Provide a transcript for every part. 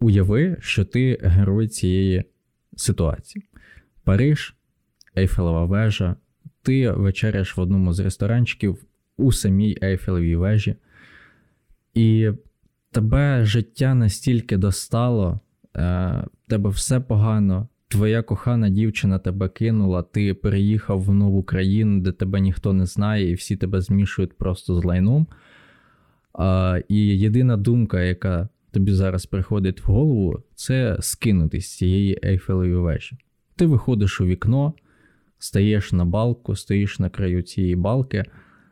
уяви, що ти герой цієї ситуації. Париж, Ейфелева вежа, ти вечеряш в одному з ресторанчиків у самій Ейфелевій вежі, і тебе життя настільки достало, е, тебе все погано. Твоя кохана дівчина тебе кинула, ти переїхав в нову країну, де тебе ніхто не знає, і всі тебе змішують просто з лайном. А, І єдина думка, яка тобі зараз приходить в голову, це скинути з цієї ейфелевої вежі. Ти виходиш у вікно, стаєш на балку, стоїш на краю цієї балки,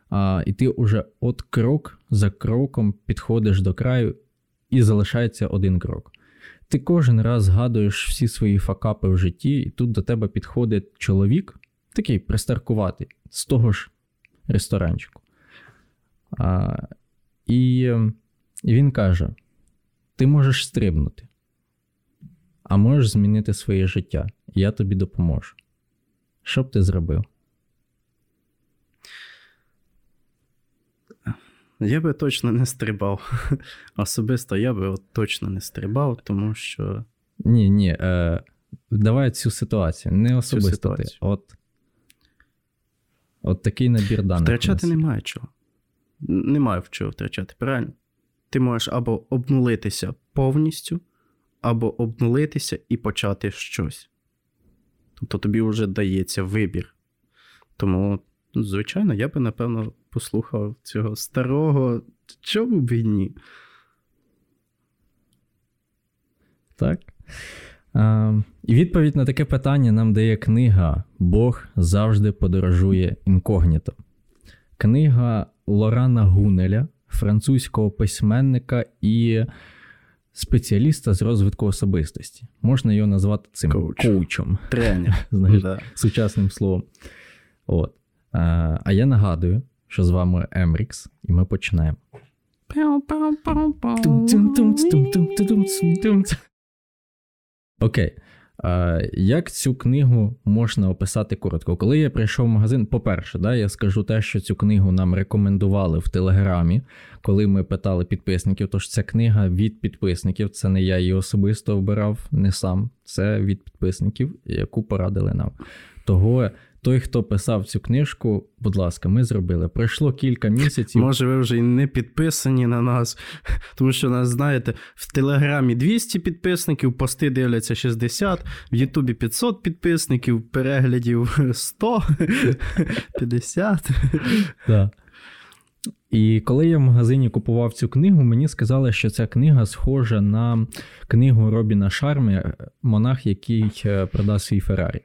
а, і ти уже от крок за кроком підходиш до краю, і залишається один крок. Ти кожен раз згадуєш всі свої факапи в житті, і тут до тебе підходить чоловік, такий пристаркуватий, з того ж ресторанчику. А, І він каже: ти можеш стрибнути, а можеш змінити своє життя. Я тобі допоможу. Що б ти зробив? Я би точно не стрибав. Особисто я би от точно не стрибав, тому що. Ні, ні. Е, Давай цю ситуацію. Не особисто ситуацію. ти. От от такий набір даних. Втрачати немає чого. Немає в чого втрачати. Правильно? Ти можеш або обнулитися повністю, або обнулитися і почати щось. Тобто тобі вже дається вибір. Тому, звичайно, я би, напевно, послухав цього старого. Чому б і ні? Так. А, І відповідь на таке питання нам дає книга Бог завжди подорожує інкогніто. Книга Лорана Гунеля, французького письменника і спеціаліста з розвитку особистості. Можна його назвати цим Коуч. коучем. Тренер. Знаєш, да. сучасним словом. От. А, а я нагадую, що з вами Емрікс, і ми починаємо. Окей. Як цю книгу можна описати коротко? Коли я прийшов в магазин, по-перше, да, я скажу те, що цю книгу нам рекомендували в Телеграмі, коли ми питали підписників. Тож ця книга від підписників, це не я її особисто обирав, не сам, це від підписників, яку порадили нам. Того той, хто писав цю книжку, будь ласка, ми зробили. Пройшло кілька місяців. Може, ви вже й не підписані на нас, тому що нас, знаєте, в Телеграмі 200 підписників, пости дивляться 60, в Ютубі 500 підписників, переглядів 100, 50. Так. І коли я в магазині купував цю книгу, мені сказали, що ця книга схожа на книгу Робіна Шарми, монах, який е, продав свій Феррарі.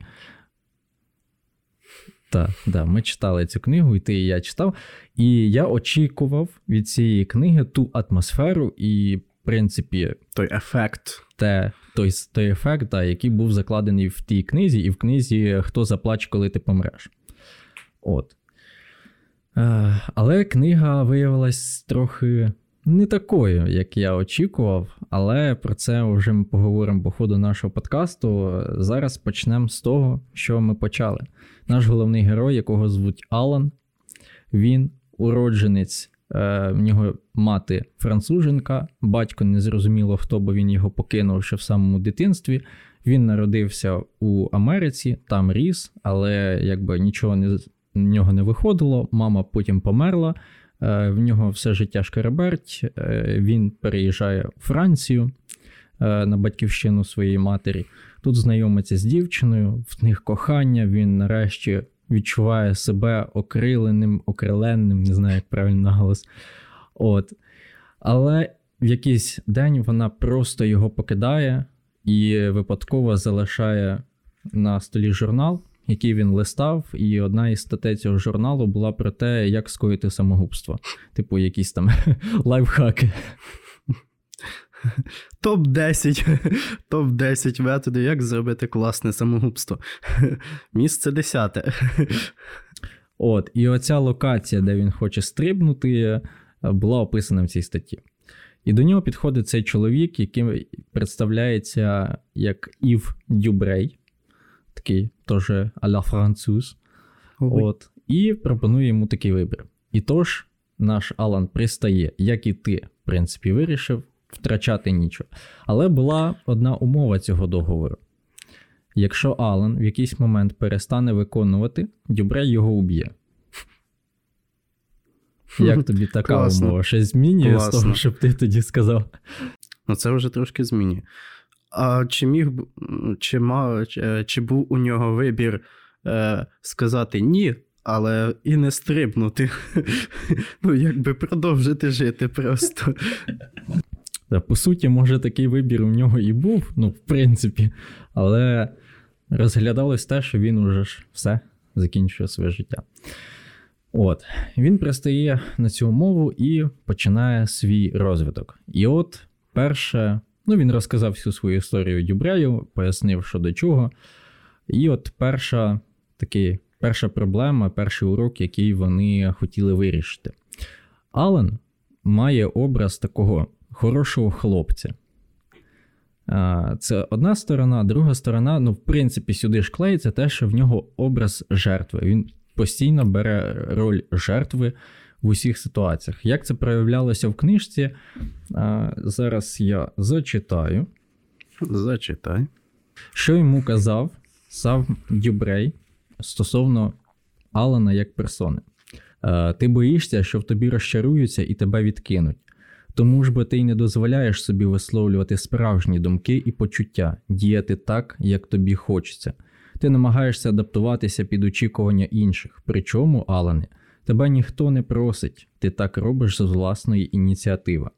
Так, да, ми читали цю книгу, і ти і я читав. І я очікував від цієї книги ту атмосферу і, в принципі, той ефект. Те, той той ефект, да, який був закладений в тій книзі, і в книзі Хто заплаче, коли ти помреш. От. Е, але книга виявилась трохи не такою, як я очікував, але про це вже ми поговоримо по ходу нашого подкасту. Зараз почнемо з того, що ми почали. Наш головний герой, якого звуть Алан, він уродженець, е, в нього мати француженка, батько незрозуміло хто, бо він його покинув ще в самому дитинстві. Він народився у Америці, там ріс, але якби нічого не, в нього не виходило. Мама потім померла. Е, в нього все життя шкереберть, е, він переїжджає у Францію е, на батьківщину своєї матері. Тут знайомиться з дівчиною, в них кохання, він нарешті відчуває себе окриленим, окриленним, не знаю, як правильно наголос. От. Але в якийсь день вона просто його покидає і випадково залишає на столі журнал, який він листав, і одна із статей цього журналу була про те, як скоїти самогубство. Типу, якісь там лайфхаки. Топ-10 топ-10 методів, як зробити класне самогубство. Місце 10. От, і оця локація, де він хоче стрибнути, була описана в цій статті. І до нього підходить цей чоловік, який представляється як Ів Дюбрей такий теж а-ля француз. От, І пропонує йому такий вибір. І тож, наш Алан пристає, як і ти, в принципі, вирішив, втрачати нічого. Але була одна умова цього договору. Якщо Алан в якийсь момент перестане виконувати, Дюбрей його уб'є. Як тобі така Класно. умова? Щось змінює з того, щоб ти тоді сказав? Ну, це вже трошки змінює. А чи міг чи, мав, чи, е, чи був у нього вибір е, сказати ні, але і не стрибнути? ну, якби продовжити жити просто. Та, По суті, може, такий вибір у нього і був, ну, в принципі, але розглядалось те, що він уже ж все закінчує своє життя. От, він пристає на цю умову і починає свій розвиток. І от перше, ну він розказав всю свою історію Дюбрею, пояснив, що до чого. І от перша такий, перша проблема, перший урок, який вони хотіли вирішити. Ален має образ такого хорошого хлопця. Це одна сторона, друга сторона, ну, в принципі, сюди ж клеїться те, що в нього образ жертви. Він постійно бере роль жертви в усіх ситуаціях. Як це проявлялося в книжці? А, Зараз я зачитаю, Зачитай. що йому казав сам Дюбрей стосовно Алана як персони. Е, Ти боїшся, що в тобі розчаруються і тебе відкинуть. Тому ж бо ти й не дозволяєш собі висловлювати справжні думки і почуття, діяти так, як тобі хочеться. Ти намагаєшся адаптуватися під очікування інших. Причому, Алане, тебе ніхто не просить, ти так робиш з власної ініціативи.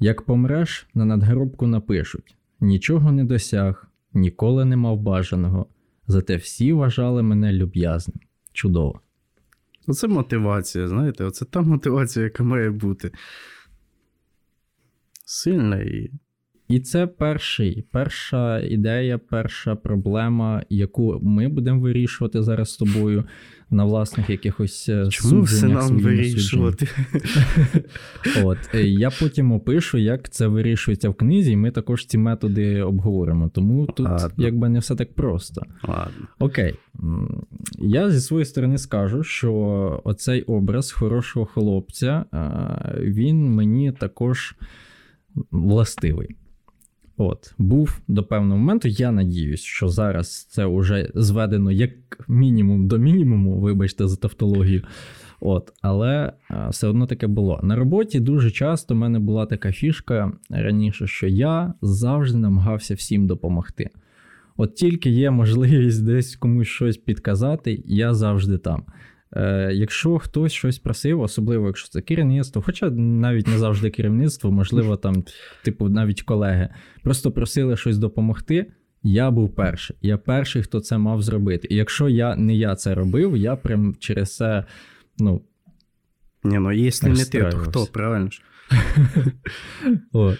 Як помреш, на надгробку напишуть: нічого не досяг, ніколи не мав бажаного, зате всі вважали мене люб'язним. Чудово. Оце мотивація, знаєте, оце та мотивація, яка має бути. Сильна і. І це перший, перша ідея, перша проблема, яку ми будемо вирішувати зараз з тобою на власних якихось е, Чому все нам вирішувати? От е, я потім опишу, як це вирішується в книзі, і ми також ці методи обговоримо. Тому тут Ладно. якби не все так просто. Ладно. Окей, я зі своєї сторони скажу, що оцей образ хорошого хлопця, він мені також властивий. От, був до певного моменту. Я надіюсь, що зараз це вже зведено як мінімум до мінімуму, вибачте за тавтологію. От, але все одно таке було. На роботі дуже часто в мене була така фішка раніше, що я завжди намагався всім допомогти. От тільки є можливість десь комусь щось підказати, я завжди там. Е, якщо хтось щось просив, особливо якщо це керівництво, хоча навіть не завжди керівництво, можливо, там, типу, навіть колеги, просто просили щось допомогти. Я був перший. Я перший, хто це мав зробити. І якщо я не я це робив, я прям через це, ну, Ні, ну якщо не ти, то хто, правильно ж? От.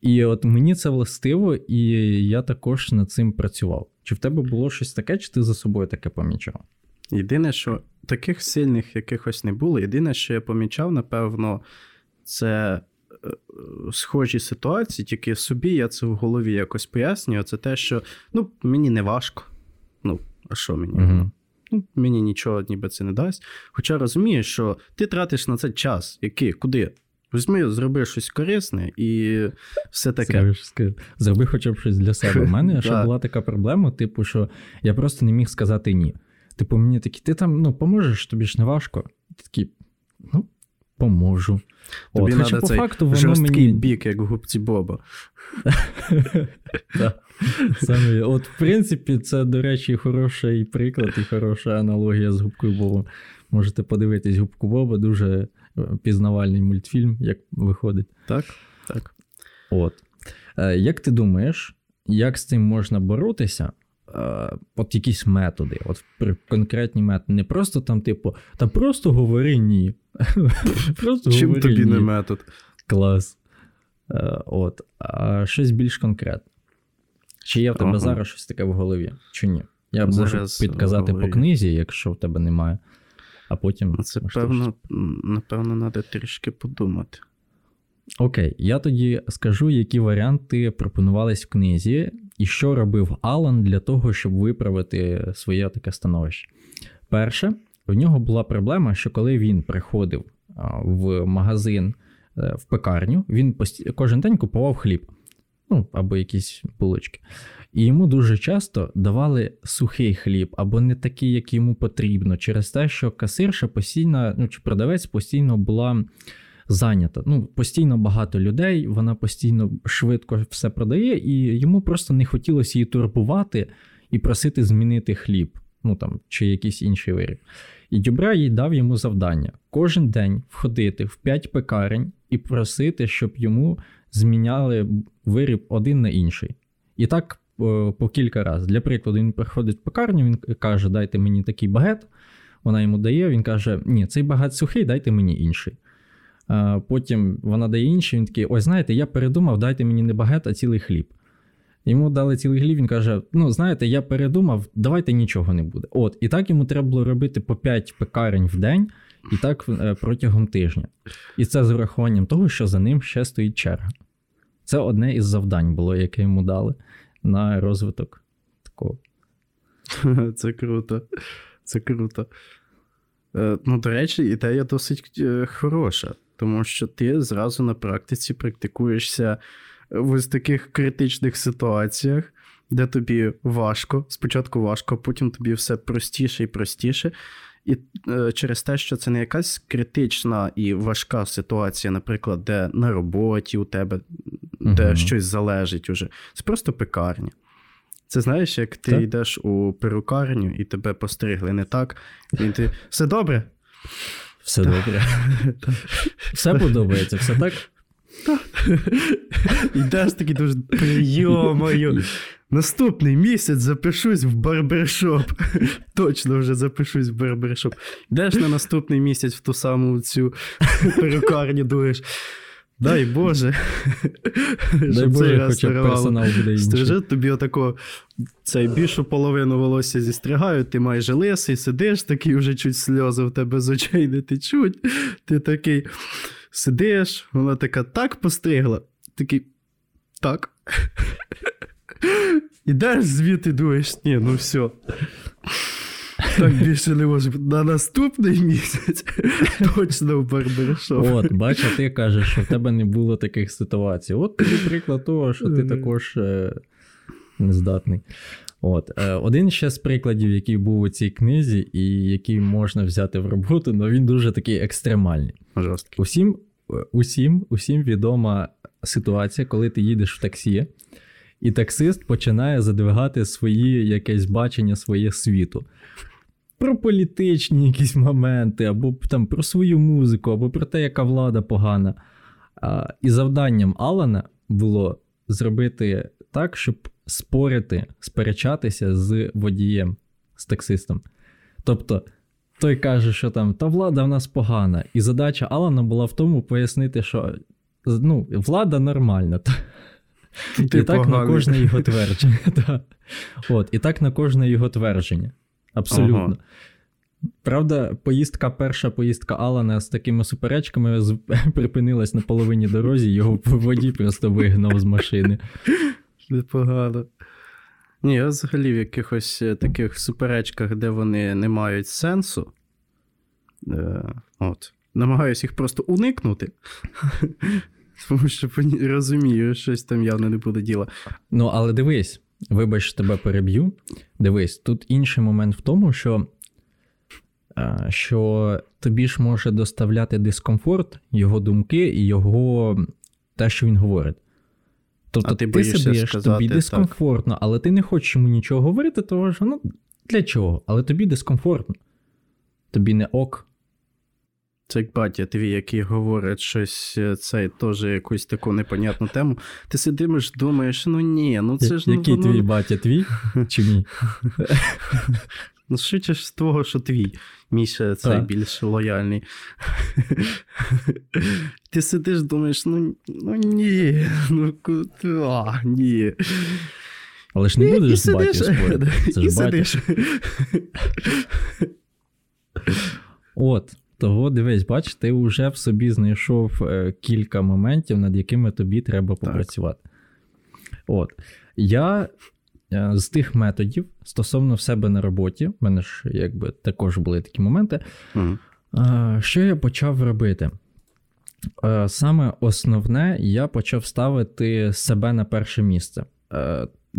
І от мені це властиво, і я також над цим працював. Чи в тебе було щось таке, чи ти за собою таке помічав? Єдине, що таких сильних якихось не було. Єдине, що я помічав, напевно, це е, схожі ситуації, тільки собі я це в голові якось пояснюю. Це те, що ну, мені не важко. Ну, а що мені? Угу. Ну, мені нічого ніби це не дасть. Хоча розумієш, що ти тратиш на це час, який, куди? Візьми, зроби щось корисне і все таке. Зроби хоча б щось для себе. У мене ще була така проблема, типу, що я просто не міг сказати ні. Типу, мені такі, ти там ну, поможеш, тобі ж не важко. Ти такий, ну, поможу. Тобі От, хоча по цей факту воно мені. бік, як губці Боба. Саме, от, в принципі, це, до речі, хороший приклад і хороша аналогія з губкою Боба. Можете подивитись губку Боба, дуже е, пізнавальний мультфільм, як виходить. Так? Так. От. Е, Як ти думаєш, як з цим можна боротися? Е, От якісь методи, от конкретні методи. Не просто там, типу, та просто говори ні. Просто Чим говори тобі ні. не метод? Клас. Е, От. А щось більш конкретне. Чи є в тебе Ага. зараз щось таке в голові, чи ні? Я можу підказати по книзі, якщо в тебе немає. А потім. Ну, Це, певно, напевно, треба трішки подумати. Окей, я тоді скажу, які варіанти пропонувались в книзі, і що робив Алан для того, щоб виправити своє таке становище. Перше, в нього була проблема, що коли він приходив в магазин е, в пекарню, він кожен день купував хліб, ну, або якісь булочки. І йому дуже часто давали сухий хліб, або не такий, як йому потрібно, через те, що касирша постійно, ну чи продавець постійно була зайнята. Ну, постійно багато людей, вона постійно швидко все продає, і йому просто не хотілося її турбувати і просити змінити хліб, ну там, чи якийсь інший виріб. І Дюбра їй дав йому завдання кожен день входити в п'ять пекарень і просити, щоб йому зміняли виріб один на інший. І так по кілька разів. Для прикладу, він приходить в пекарню, він каже, дайте мені такий багет. Вона йому дає, він каже, ні, цей багет сухий, дайте мені інший. Потім вона дає інший, він такий: ой, знаєте, я передумав, дайте мені не багет, а цілий хліб. Йому дали цілий хліб, він каже: Ну, знаєте, я передумав, давайте нічого не буде. От, І так йому треба було робити по 5 пекарень в день, і так е, протягом тижня. І це з урахуванням того, що за ним ще стоїть черга. Це одне із завдань було, яке йому дали на розвиток такого. Це круто. Це круто. Е, ну, до речі, ідея досить е, хороша, тому що ти зразу на практиці практикуєшся в ось таких критичних ситуаціях, де тобі важко, спочатку важко, а потім тобі все простіше і простіше. І е, через те, що це не якась критична і важка ситуація, наприклад, де на роботі у тебе, де щось залежить уже. Це просто пекарня. Це знаєш, як ти так? йдеш у перукарню і тебе постригли не так, і ти все добре? Все добре. Все подобається, все так? Йдеш такий дуже прийомою. Наступний місяць запишусь в барбершоп. Точно вже запишусь в барбершоп. Йдеш на наступний місяць в ту саму цю перукарню, думаєш. Дай Боже. Дай Боже, хоча персонал буде інший. Стрижи тобі отако цей більшу половину волосся зістригають, ти майже лисий, сидиш, такий вже чуть сльози в тебе з очей не течуть. Ти такий сидиш, вона така так постригла. Такий так. Ідеш звідти думаєш, ні, ну все. Так більше не може бути. На наступний місяць точно в барбершоп. От, бач, а ти кажеш, що в тебе не було таких ситуацій. От тобі приклад того, що ти також е, нездатний. От, е, Один ще з прикладів, який був у цій книзі, і який можна взяти в роботу, але він дуже такий екстремальний. Жорсткий. Усім, усім, усім відома ситуація, коли ти їдеш в таксі. І таксист починає задвигати свої якесь бачення своє світу про політичні якісь моменти, або там про свою музику, або про те, яка влада погана. А, І завданням Алана було зробити так, щоб спорити, сперечатися з водієм, з таксистом. Тобто. Той каже, що там та влада в нас погана. І задача Алана була в тому пояснити, що ну, влада нормальна. Ти і так на кожне його твердження. От, І так на кожне його твердження. Абсолютно. Ага. Правда, поїздка, перша поїздка Алана з такими суперечками припинилась на половині дорозі, його по воді просто вигнав з машини. Непогано. Ні, я взагалі в якихось е, таких суперечках, де вони не мають сенсу. Е, от, Намагаюся їх просто уникнути. Тому що розумію, щось там явно не буде діла. Ну, але дивись, Вибач, тебе переб'ю. Дивись, тут інший момент в тому, що що тобі ж може доставляти дискомфорт, його думки і його те, що він говорить. Тобто а ти, ти сидиш, тобі дискомфортно, так. але ти не хочеш йому нічого говорити, тому що ну для чого? Але тобі дискомфортно. Тобі не ок. Це як батя твій, який говорить щось, е, це теж якусь таку непонятну тему. Ти сидиш, думаєш, ну ні, ну це ж не. Який воно... твій батя твій? Чи мій? Ну, швидше з того, що твій. Міша цей більш лояльний. Ти сидиш, думаєш, ну ну ні, ну а, ні. Але ж не будеш з батьком спорити. Це ж батя. От. Того дивись, бач, ти вже в собі знайшов е, кілька моментів, над якими тобі треба попрацювати. Так. От. Я е, з тих методів стосовно в себе на роботі, в мене ж якби також були такі моменти. Угу. Що я почав робити? Саме основне, я почав ставити себе на перше місце.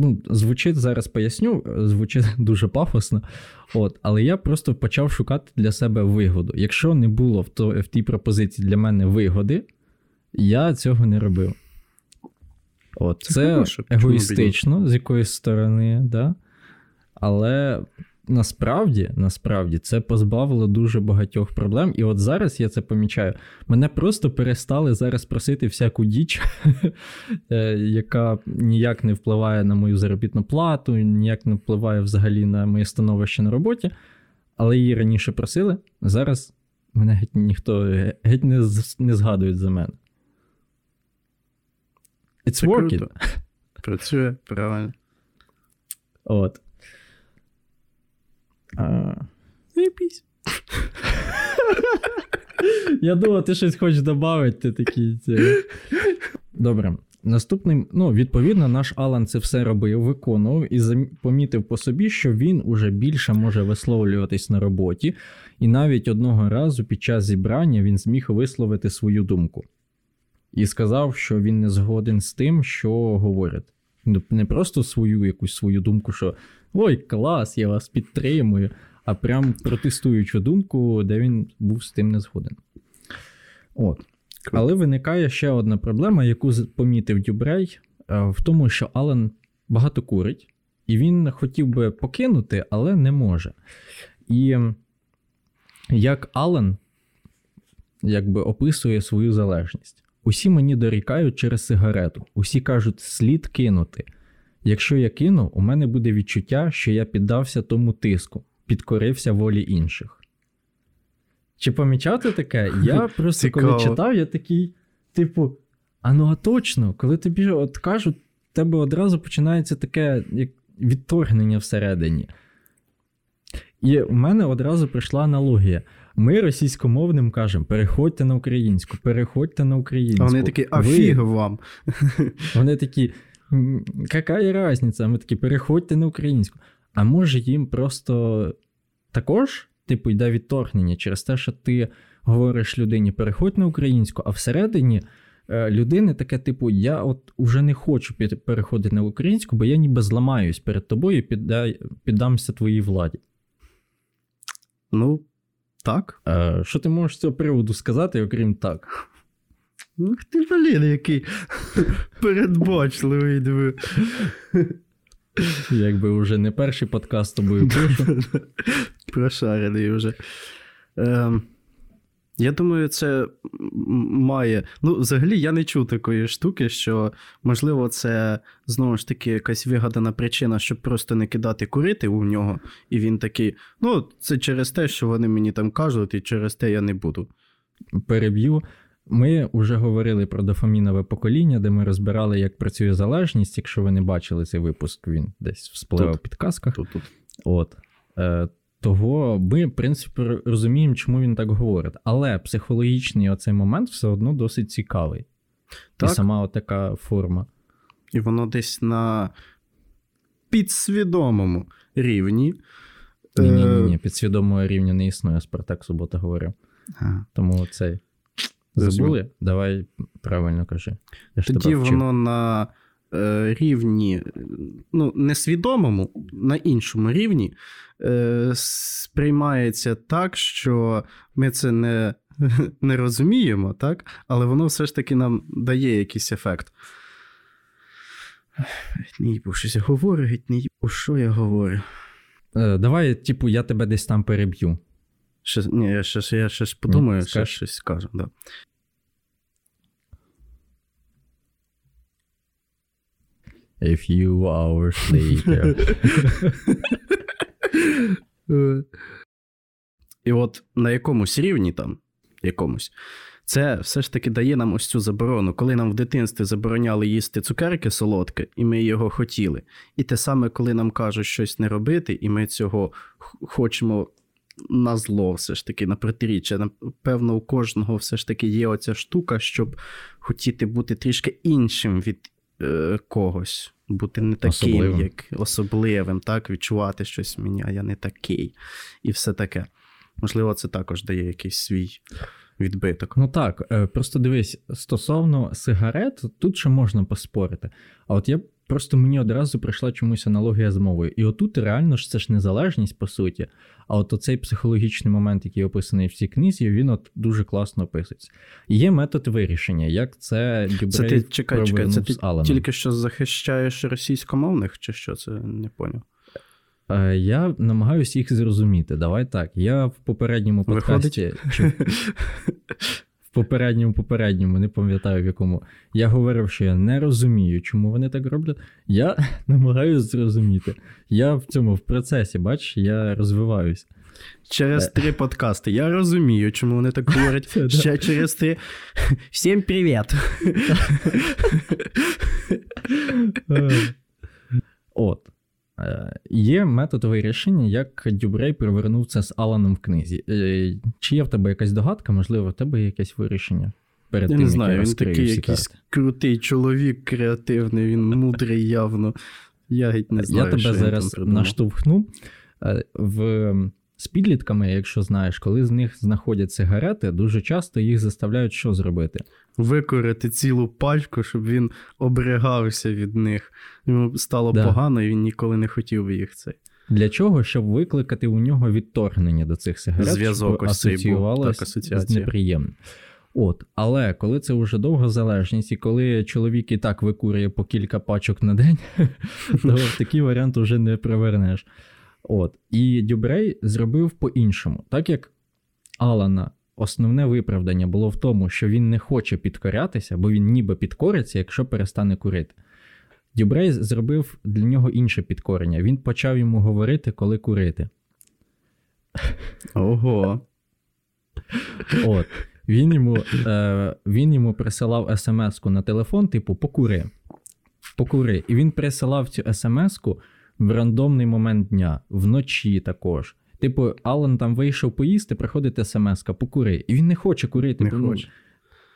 Ну, Звучить зараз поясню, звучить дуже пафосно. От, Але я просто почав шукати для себе вигоду. Якщо не було в, то, в тій пропозиції для мене вигоди, я цього не робив. От, Це, це егоїстично з якоїсь сторони, да? але насправді насправді це позбавило дуже багатьох проблем. І от зараз я це помічаю. Мене просто перестали зараз просити всяку діч, е, яка ніяк не впливає на мою заробітну плату, ніяк не впливає взагалі на моє становище на роботі. Але її раніше просили. Зараз мене геть ніхто геть не, не згадує за мене. It's Це working. Круто. Працює, правильно. От. А... Я думав, ти щось хочеш додати, ти такий. Добре. Наступний, ну, відповідно, наш Алан це все робив, виконував і помітив по собі, що він уже більше може висловлюватись на роботі, і навіть одного разу під час зібрання він зміг висловити свою думку і сказав, що він не згоден з тим, що говорять. Ну, не просто свою якусь свою думку, що ой, клас, я вас підтримую, а прям протестуючу думку, де він був з тим не згоден. От. Але виникає ще одна проблема, яку помітив Дюбрей, е, в тому, що Ален багато курить, і він хотів би покинути, але не може. І як Ален якби описує свою залежність. Усі мені дорікають через сигарету, усі кажуть, слід кинути. Якщо я кину, у мене буде відчуття, що я піддався тому тиску, підкорився волі інших. Чи помічати таке? Я просто Цікаво. коли читав, я такий, типу, а ну а точно, коли тобі от кажуть, тебе одразу починається таке як відторгнення всередині. І у мене одразу прийшла аналогія. Ми російськомовним кажемо: переходьте на українську, переходьте на українську. А вони такі, а фіг вам. Вони такі, яка різниця? Ми такі, переходьте на українську. А може їм просто також, типу, йде відторгнення через те, що ти говориш людині, переходь на українську, а всередині. Е, людини таке, типу, я от уже не хочу переходити на українську, бо я ніби зламаюсь перед тобою і піддамся твоїй владі. Ну, так. А, Що ти можеш з цього приводу сказати, окрім так? Ну, ти блін, який передбачливий диви. Якби вже не перший подкаст з тобою пишу. Прошарений вже. Ем, я думаю, це має. Ну, взагалі, я не чув такої штуки, що, можливо, це знову ж таки якась вигадана причина, щоб просто не кидати курити у нього. І він такий: ну, це через те, що вони мені там кажуть, і через те я не буду. Переб'ю. Ми вже говорили про дофамінове покоління, де ми розбирали, як працює залежність. Якщо ви не бачили цей випуск, він десь вспливав в підказках. Тут, тут. От. Е, того ми, в принципі, розуміємо, чому він так говорить. Але психологічний оцей момент все одно досить цікавий. Так. І сама така форма. І воно десь на підсвідомому рівні. Ні, ні, ні, ні. підсвідомого рівня не існує, Спартак субота говорив. Ага. Тому цей. Забули? Давай правильно кажи. Я Тоді воно на е, рівні, ну, несвідомому, на іншому рівні е, сприймається так, що ми це не не розуміємо, так? але воно все ж таки нам дає якийсь ефект. Не їбу, щось говорю, геть не їбу, що я говорю. Е, Давай, типу, я тебе десь там переб'ю. Ще, ні, я щось я щось подумаю, ще щось скажу. Да. A few hours later. І от на якомусь рівні там, якомусь, це все ж таки дає нам ось цю заборону, коли нам в дитинстві забороняли їсти цукерки солодке, і ми його хотіли. І те саме, коли нам кажуть щось не робити, і ми цього хочемо на зло, все ж таки, на протиріччя. Напевно, у кожного все ж таки є оця штука, щоб хотіти бути трішки іншим від е, когось бути не таким, особливим. як особливим, так, відчувати щось мені, а я не такий. І все таке. Можливо, це також дає якийсь свій відбиток. Ну так, е, просто дивись, стосовно сигарет, тут ще можна поспорити. А от я просто мені одразу прийшла чомусь аналогія з мовою. І отут реально ж це ж незалежність, по суті. А от оцей психологічний момент, який описаний в цій книзі, він от дуже класно описується. Є метод вирішення, як це Дюбрей Це ти чекай, чекай, це ти тільки що захищаєш російськомовних, чи що це не поняв? Е, Я намагаюся їх зрозуміти. Давай так. Я в попередньому подкасті. Чи... В попередньому попередньому, не пам'ятаю в якому. Я говорив, що я не розумію, чому вони так роблять. Я намагаюся зрозуміти. Я в цьому в процесі, бачиш, я розвиваюсь. Через Е. три подкасти. Я розумію, чому вони так говорять. Ще через три. Всім привіт! Е, От. Е, Є метод вирішення, як Дюбрей привернув це з Аланом в книзі. Е, Чи є в тебе якась догадка, можливо, в тебе є якесь вирішення? Перед Я тим, не знаю, він такий якийсь карти? крутий чоловік, креативний, він мудрий явно. Я геть не знаю. Я тебе зараз наштовхну. Е, В... З підлітками, якщо знаєш, коли з них знаходять сигарети, дуже часто їх заставляють що зробити? Викорити цілу пачку, щоб він оберігався від них. Йому стало Да. погано, і він ніколи не хотів би їх цей. Для чого? Щоб викликати у нього відторгнення до цих сигарет, Зв'язок ось цей був, так, з неприємним. От, але коли це вже довга залежність, і коли чоловік і так викурює по кілька пачок на день, то такий варіант вже не привернеш. От. І Дюбрей зробив по-іншому. Так як Алана основне виправдання було в тому, що він не хоче підкорятися, бо він ніби підкориться, якщо перестане курити. Дюбрей зробив для нього інше підкорення. Він почав йому говорити, коли курити. Ого. От. Він йому, е, він йому присилав смс-ку на телефон, типу, покури. Покури. І він присилав цю смс-ку в рандомний момент дня, вночі також. Типу, Алан там вийшов поїсти, приходить смс-ка, покури. І він не хоче курити. Не бо, ну, хоче.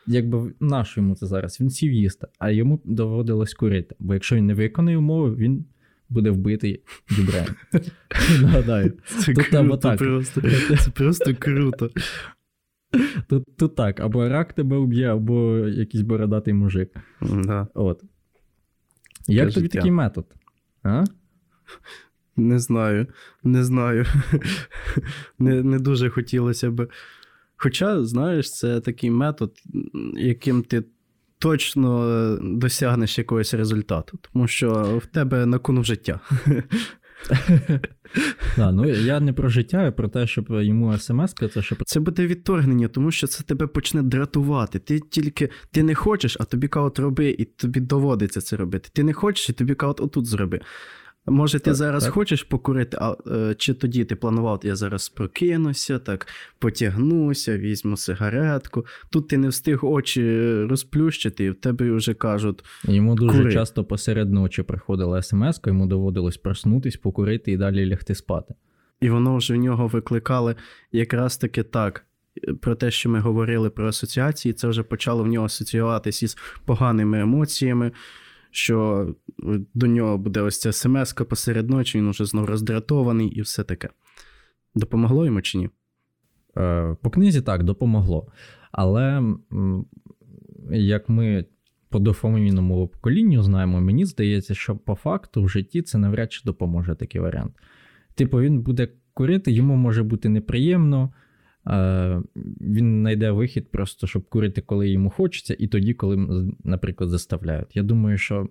Якби нащо йому це зараз? Він сів їсти, а йому доводилось курити. Бо якщо він не виконує умови, він буде вбитий дюбреєм. Нагадаю. Це Тут або так. Просто, це просто круто. Тут, тут так, або рак тебе вб'є, або якийсь бородатий мужик. Да. От. Як тобі такий метод? А? Не знаю, не знаю. Не, не дуже хотілося б. Хоча, знаєш, це такий метод, яким ти точно досягнеш якогось результату, тому що в тебе на кону життя. Да, ну, я не про життя, а про те, щоб йому смс це щоб Це буде відторгнення, тому що це тебе почне дратувати. Ти тільки ти не хочеш, а тобі кажуть, роби, і тобі доводиться це робити. Ти не хочеш, і тобі кажуть, отут зроби. Може, ти Так, зараз так. хочеш покурити, а е, чи тоді ти планував, я зараз прокинуся, так потягнуся, візьму сигаретку. Тут ти не встиг очі розплющити, і в тебе вже кажуть: йому дуже Кури. часто посеред ночі приходила смс, йому доводилось проснутись, покурити і далі лягти спати. І воно вже в нього викликали якраз таки так. Про те, що ми говорили про асоціації, це вже почало в нього асоціюватися із поганими емоціями, що до нього буде ось ця смс посеред ночі, він уже знову роздратований і все таке. Допомогло йому чи ні? Е, По книзі так допомогло. Але як ми по дофамінному поколінню знаємо, мені здається, що по факту в житті це навряд чи допоможе такий варіант. Типу, він буде курити, йому може бути неприємно. Е, Він знайде вихід просто, щоб курити, коли йому хочеться, і тоді, коли, наприклад, заставляють. Я думаю, що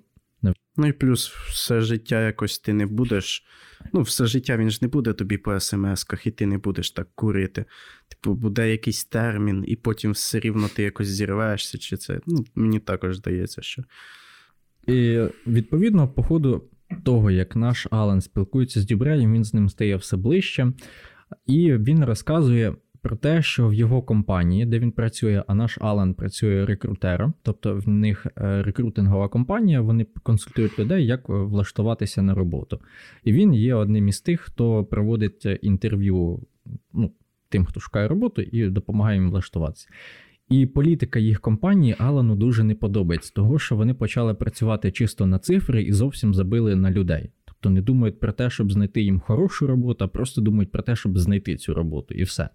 Ну і плюс все життя якось ти не будеш. Ну, все життя він ж не буде тобі по смс-ках, і ти не будеш так курити. Типу, буде якийсь термін, і потім все рівно ти якось зірвешся, чи це. Ну, мені також здається, що. І відповідно, по ходу того, як наш Алан спілкується з Дюбреєм, він з ним стає все ближче, і він розказує про те, що в його компанії, де він працює, а наш Алан працює рекрутером, тобто в них е, рекрутингова компанія, вони консультують людей, як е, влаштуватися на роботу. І він є одним із тих, хто проводить е, інтерв'ю ну, тим, хто шукає роботу, і допомагає їм влаштуватися. І політика їх компанії Алану дуже не подобається, того що вони почали працювати чисто на цифри і зовсім забили на людей. Тобто не думають про те, щоб знайти їм хорошу роботу, а просто думають про те, щоб знайти цю роботу, і все.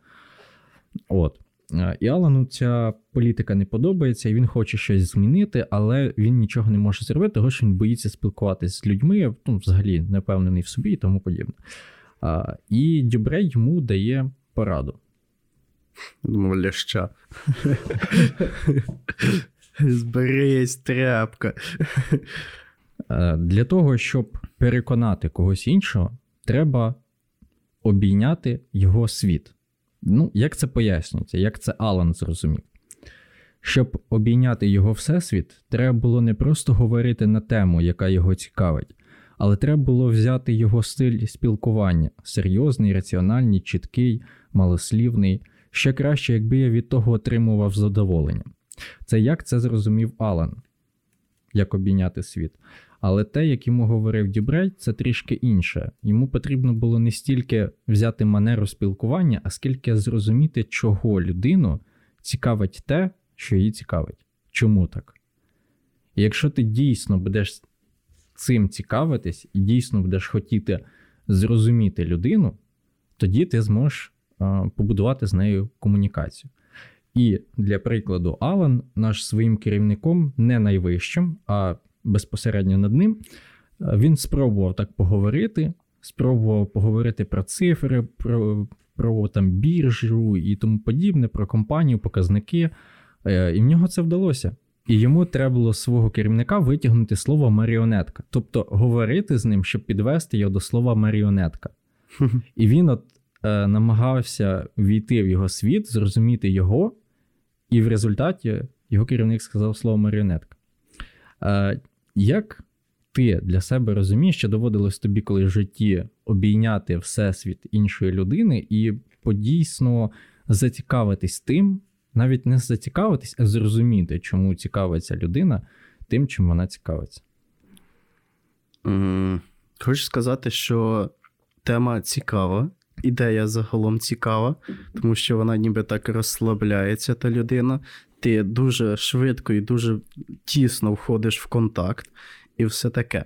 От. Е, І Алану ця політика не подобається, і він хоче щось змінити, але він нічого не може зробити, тому що він боїться спілкуватися з людьми, ну, взагалі не впевнений в собі і тому подібне. А, І Дюбрей йому дає пораду. Думав, ляща. Зберись, тряпка. Е, Для того, щоб переконати когось іншого, треба обійняти його світ. Ну, як це пояснюється, як це Алан зрозумів. Щоб обійняти його всесвіт, треба було не просто говорити на тему, яка його цікавить, але треба було взяти його стиль спілкування серйозний, раціональний, чіткий, малослівний. Ще краще, якби я від того отримував задоволення. Це як це зрозумів Алан, як обійняти світ. Але те, як йому говорив Дюбрей, це трішки інше. Йому потрібно було не стільки взяти манеру спілкування, а скільки зрозуміти, чого людину цікавить те, що її цікавить. Чому так? І якщо ти дійсно будеш цим цікавитись і дійсно будеш хотіти зрозуміти людину, тоді ти зможеш побудувати з нею комунікацію. І для прикладу, Алан, наш своїм керівником, не найвищим, а безпосередньо над ним, е, він спробував так поговорити, спробував поговорити про цифри, про, про там біржу і тому подібне, про компанію, показники. Е, І в нього це вдалося. І йому треба було свого керівника витягнути слово маріонетка, тобто говорити з ним, щоб підвести його до слова маріонетка. І він от е, намагався війти в його світ, зрозуміти його, і в результаті його керівник сказав слово маріонетка. Е, як ти для себе розумієш, що доводилось тобі коли в житті обійняти всесвіт іншої людини і подійсно зацікавитись тим, навіть не зацікавитись, а зрозуміти, чому цікавиться людина тим, чим вона цікавиться? Хочу сказати, що тема цікава, ідея загалом цікава, тому що вона ніби так розслабляється, та людина. Ти дуже швидко і дуже тісно входиш в контакт, і все таке.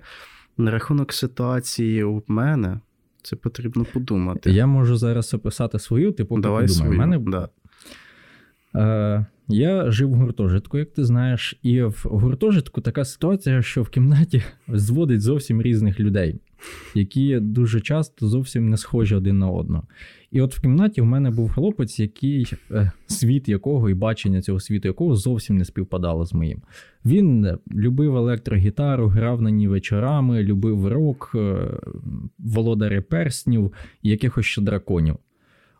На рахунок ситуації у мене це потрібно подумати. Я можу зараз описати свою, типу, Давай подумай. свою. У мене Да. Е, я жив в гуртожитку, як ти знаєш, і в гуртожитку така ситуація, що в кімнаті зводить зовсім різних людей, які дуже часто зовсім не схожі один на одного. І от в кімнаті в мене був хлопець, який е, світ якого і бачення цього світу, якого зовсім не співпадало з моїм. Він е, любив електрогітару, грав на ній вечорами, любив рок, е, володарі перснів і якихось ще драконів.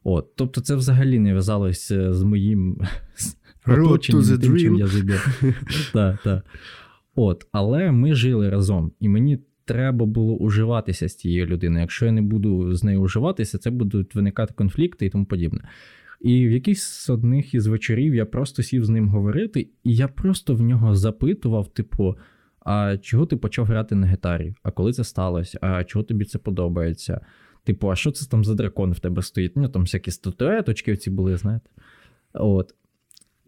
От, тобто це взагалі не в'язалося з моїм Road to the тим, чим я забив. Так, так. От, але ми жили разом, і мені треба було уживатися з тією людиною. Якщо я не буду з нею уживатися, це будуть виникати конфлікти і тому подібне. І в якийсь з одних із вечорів я просто сів з ним говорити, і я просто в нього запитував, типу, а чого ти почав грати на гітарі? А коли це сталося? А чого тобі це подобається? Типу, а що це там за дракон в тебе стоїть? Ну, там всякі статуеточки ці були, знаєте. От.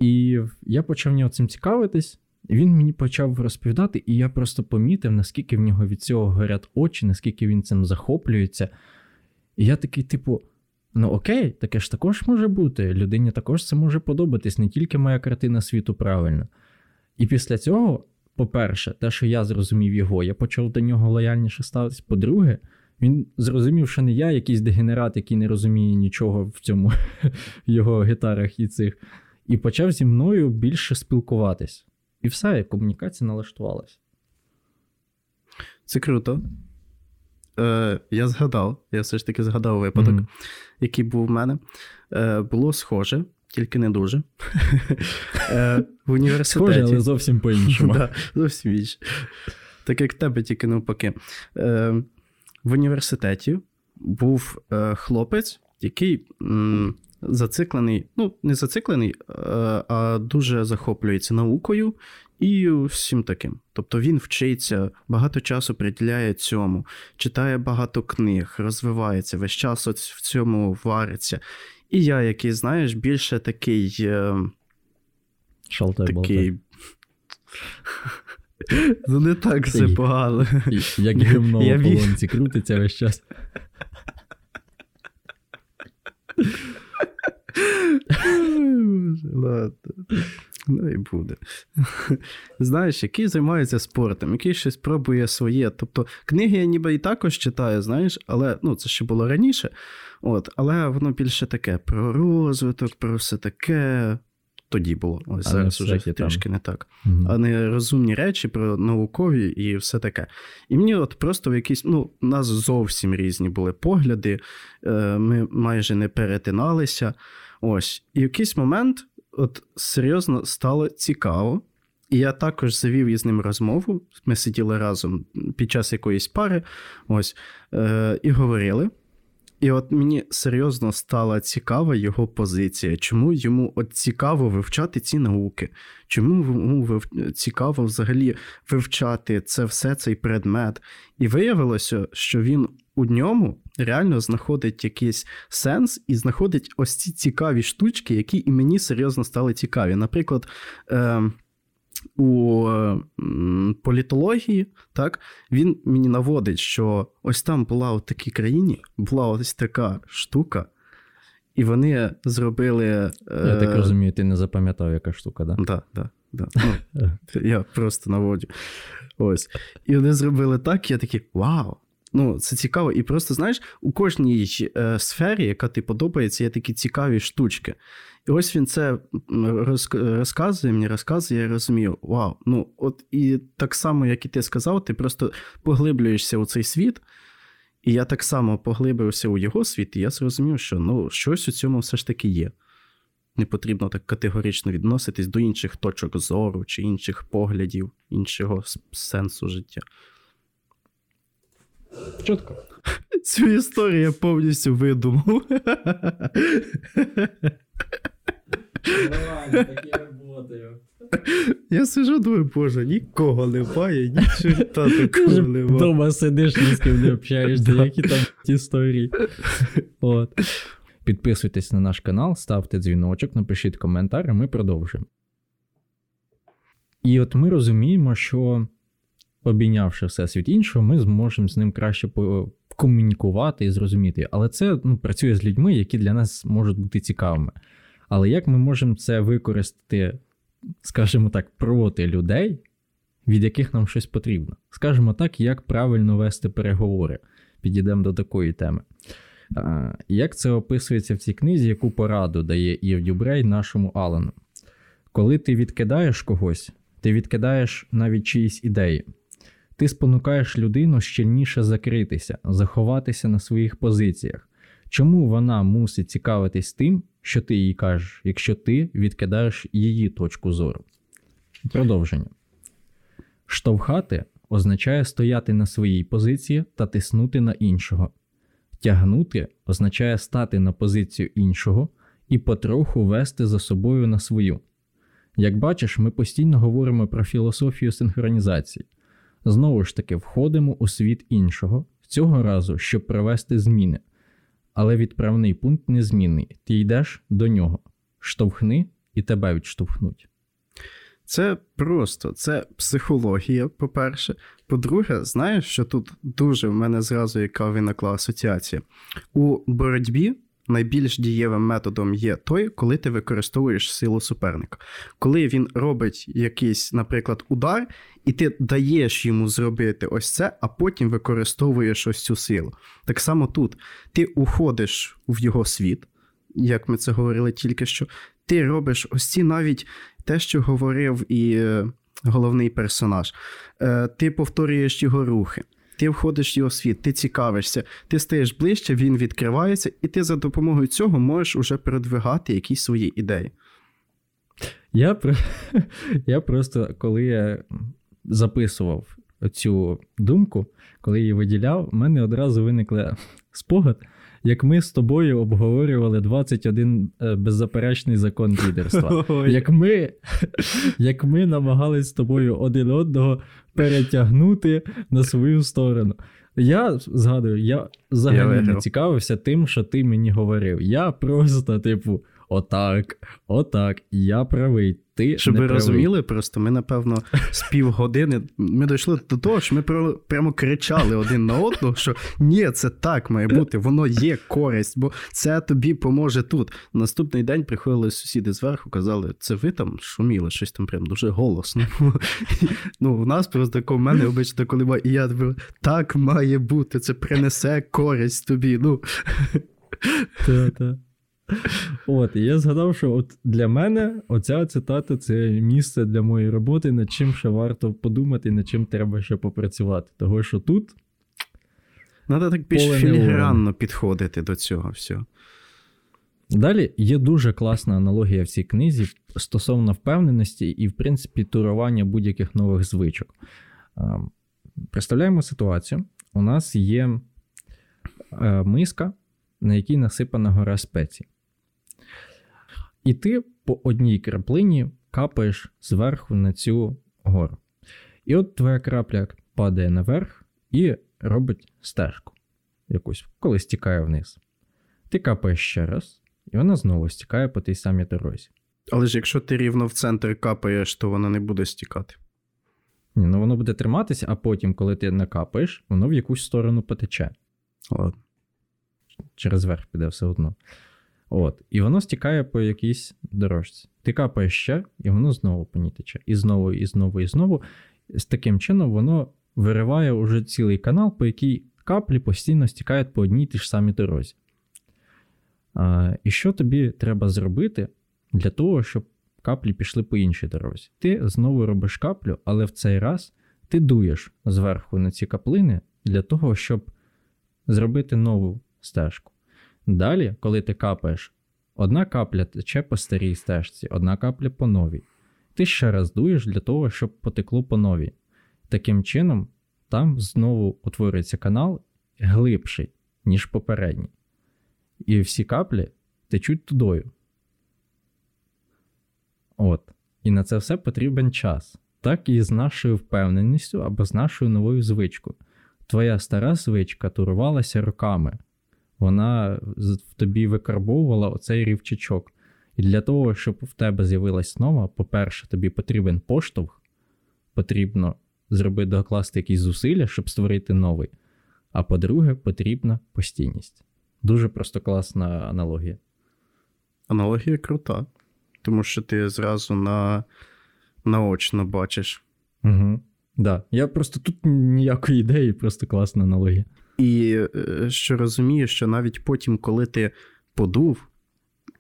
І я почав нього цим цікавитись, він мені почав розповідати, і я просто помітив, наскільки в нього від цього горять очі, наскільки він цим захоплюється. І я такий, типу, ну окей, таке ж також може бути. Людині також це може подобатись, не тільки моя картина світу правильна. І після цього, по-перше, те, що я зрозумів його, я почав до нього лояльніше ставитись. По-друге, він зрозумів, що не я якийсь дегенерат, який не розуміє нічого в цьому його гітарах і цих, і почав зі мною більше спілкуватись. І все, і комунікація налаштувалася. Це круто. Е, я згадав, я все ж таки згадав випадок, Мгм. який був в мене. Е, було схоже, тільки не дуже. Е, в університеті. Схоже, але зовсім по-іншому. Да, зовсім інше. Так як в тебе, тільки навпаки. Е, в університеті був е, хлопець, який м, зациклений, ну, не зациклений, е, а дуже захоплюється наукою і всім таким. Тобто він вчиться, багато часу приділяє цьому, читає багато книг, розвивається, весь час от в цьому вариться. І я, який, знаєш, більше такий. Е, Шалтай такий. Ну, не так все погано. Як гімно в полонці крутиться весь час. Да. Ну і буде. Знаєш, який займається спортом, який щось пробує своє. Тобто, книги я ніби і також читаю, знаєш, але ну, це ще було раніше. От, Але воно більше таке про розвиток, про все таке. Тоді було. Ось зараз вже там. трішки не так. Мгм. А не розумні речі про наукові і все таке. І мені от просто в якийсь, ну, у нас зовсім різні були погляди, е, ми майже не перетиналися. Ось. І в якийсь момент, от серйозно стало цікаво. І я також завів із ним розмову. Ми сиділи разом під час якоїсь пари, ось, е, і говорили. І от мені серйозно стала цікава його позиція. Чому йому от цікаво вивчати ці науки? Чому йому цікаво взагалі вивчати це все, цей предмет? І виявилося, що він у ньому реально знаходить якийсь сенс і знаходить ось ці цікаві штучки, які і мені серйозно стали цікаві. Наприклад, е, у політології, так, він мені наводить, що ось там була в такій країні, була ось така штука, і вони зробили. Я е, так розумію, ти не запам'ятав, яка штука, да? Да, да, да. Ну, я просто наводжу. Ось. І вони зробили так, я такий вау. Ну, це цікаво. І просто, знаєш, у кожній е, сфері, яка тобі подобається, є такі цікаві штучки. І ось він це розказує, мені розказує, я розумію, вау. Ну, от і так само, як і ти сказав, ти просто поглиблюєшся у цей світ. І я так само поглибився у його світ, і я зрозумів, що ну, щось у цьому все ж таки є. Не потрібно так категорично відноситись до інших точок зору чи інших поглядів, іншого сенсу життя. Чітко. Цю історію я повністю видумав. Так. Я сижу, думаю, боже, нікого немає, ні черта такого немає. вдома сидиш, ні з ким не общаєшся, які там історії. От. Підписуйтесь на наш канал, ставте дзвіночок, напишіть коментар, і ми продовжуємо. І от ми розуміємо, що обійнявши всесвіт іншого, ми зможемо з ним краще комунікувати і зрозуміти. Але це ну, працює з людьми, які для нас можуть бути цікавими. Але як ми можемо це використати, скажімо так, проти людей, від яких нам щось потрібно? Скажімо так, як правильно вести переговори. Підійдемо до такої теми. Як це описується в цій книзі, яку пораду дає Ів Дюбрей нашому Алену? Коли ти відкидаєш когось, ти відкидаєш навіть чиїсь ідеї. Ти спонукаєш людину щільніше закритися, заховатися на своїх позиціях. Чому вона мусить цікавитись тим, що ти їй кажеш, якщо ти відкидаєш її точку зору? Продовження. Штовхати означає стояти на своїй позиції та тиснути на іншого. Тягнути означає стати на позицію іншого і потроху вести за собою на свою. Як бачиш, ми постійно говоримо про філософію синхронізації. Знову ж таки, входимо у світ іншого, цього разу, щоб провести зміни. Але відправний пункт незмінний. Ти йдеш до нього. Штовхни і тебе відштовхнуть. Це просто, це психологія, по-перше. По-друге, знаєш, що тут дуже в мене зразу яка виникла асоціація. У боротьбі найбільш дієвим методом є той, коли ти використовуєш силу суперника. Коли він робить якийсь, наприклад, удар, і ти даєш йому зробити ось це, а потім використовуєш ось цю силу. Так само тут ти уходиш в його світ, як ми це говорили тільки що. Ти робиш ось ці навіть те, що говорив і е, головний персонаж. Е, ти повторюєш його рухи, ти входиш в його світ, ти цікавишся, ти стаєш ближче, він відкривається, і ти за допомогою цього можеш уже передвигати якісь свої ідеї. Я, я просто, коли я записував цю думку, коли її виділяв, в мене одразу виникла спогад, як ми з тобою обговорювали 21 е, беззаперечний закон лідерства. Як ми, як ми намагались з тобою один одного перетягнути на свою сторону. Я згадую, я Я не цікавився тим, що ти мені говорив. Я просто, типу, Отак, отак, я правий. Ти Щоб не ви правий. розуміли, просто ми, напевно, з півгодини ми дійшли до того, що ми прямо кричали один на одного, що ні, це так має бути, воно є користь, бо це тобі поможе тут. Наступний день приходили сусіди зверху, казали, це ви там шуміли, щось там прям дуже голосно. Ну, в нас просто в мене обично, коли і я так має бути, це принесе користь тобі. Ну, Та-та. От, і я згадав, що от для мене оця цитата це місце для моєї роботи, над чим ще варто подумати, над чим треба ще попрацювати. Того, що тут треба так більш філігранно підходити до цього всього. Далі є дуже класна аналогія в цій книзі стосовно впевненості і, в принципі, турування будь-яких нових звичок. Представляємо ситуацію: у нас є е, миска, на якій насипана гора спецій. І ти по одній краплині капаєш зверху на цю гору. І от твоя крапля падає наверх і робить стежку якусь, коли стікає вниз. Ти капаєш ще раз, і вона знову стікає по тій самій дорозі. Але ж якщо ти рівно в центр капаєш, то вона не буде стікати. Ні, ну воно буде триматися, а потім, коли ти накапаєш, воно в якусь сторону потече. Ладно. Через верх піде все одно. От. І воно стікає по якійсь дорожці. Ти капаєш ще, і воно знову по ній тече. І знову, і знову, і знову. З таким чином воно вириває уже цілий канал, по якій каплі постійно стікають по одній тій ж самій дорозі. А, і що тобі треба зробити для того, щоб каплі пішли по іншій дорозі? Ти знову робиш каплю, але в цей раз ти дуєш зверху на ці каплини для того, щоб зробити нову стежку. Далі, коли ти капаєш, одна капля тече по старій стежці, одна капля по новій. Ти ще раз дуєш для того, щоб потекло по новій. Таким чином, там знову утворюється канал глибший, ніж попередній. І всі каплі течуть тудою. От. І на це все потрібен час. Так і з нашою впевненістю або з нашою новою звичкою. Твоя стара звичка турувалася роками. Вона в тобі викарбовувала оцей рівчачок. І для того, щоб в тебе з'явилась нова, по-перше, тобі потрібен поштовх, потрібно зробити докласти якісь зусилля, щоб створити новий. А по-друге, потрібна постійність. Дуже просто класна аналогія. Аналогія крута. Тому що ти зразу на... наочно бачиш. Угу. Да. Я просто тут ніякої ідеї, просто класна аналогія. І е, що розумієш, що навіть потім, коли ти подув,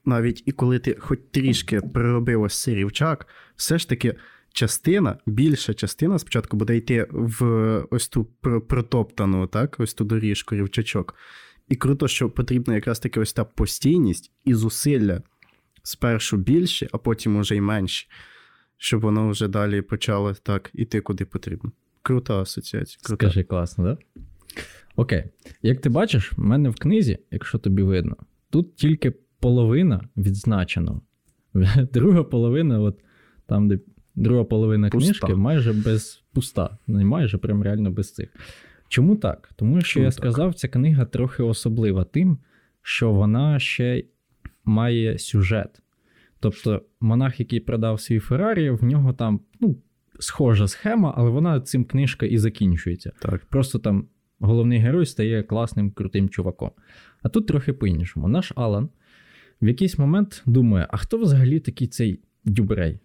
навіть і коли ти хоч трішки проробив ось цей рівчак, все ж таки частина, більша частина спочатку буде йти в ось ту протоптану, так, ось ту доріжку, рівчачок. І круто, що потрібна якраз таки ось та постійність і зусилля спершу більші, а потім уже й менші, щоб воно вже далі почало так іти куди потрібно. Крута асоціація. Крута. Скажи, класно, да? Окей. Як ти бачиш, в мене в книзі, якщо тобі видно, тут тільки половина відзначено. Друга половина, от там, де друга половина Пуста. книжки, майже без пуста. Не майже, прям реально без цих. Чому так? Тому що Чому я так? сказав, ця книга трохи особлива тим, що вона ще має сюжет. Тобто, монах, який продав свій Феррарі, в нього там ну, схожа схема, але вона цим книжка і закінчується. Так. Просто там головний герой стає класним, крутим чуваком. А тут трохи по-іншому. Наш Алан в якийсь момент думає: а хто взагалі такий цей дюбрей?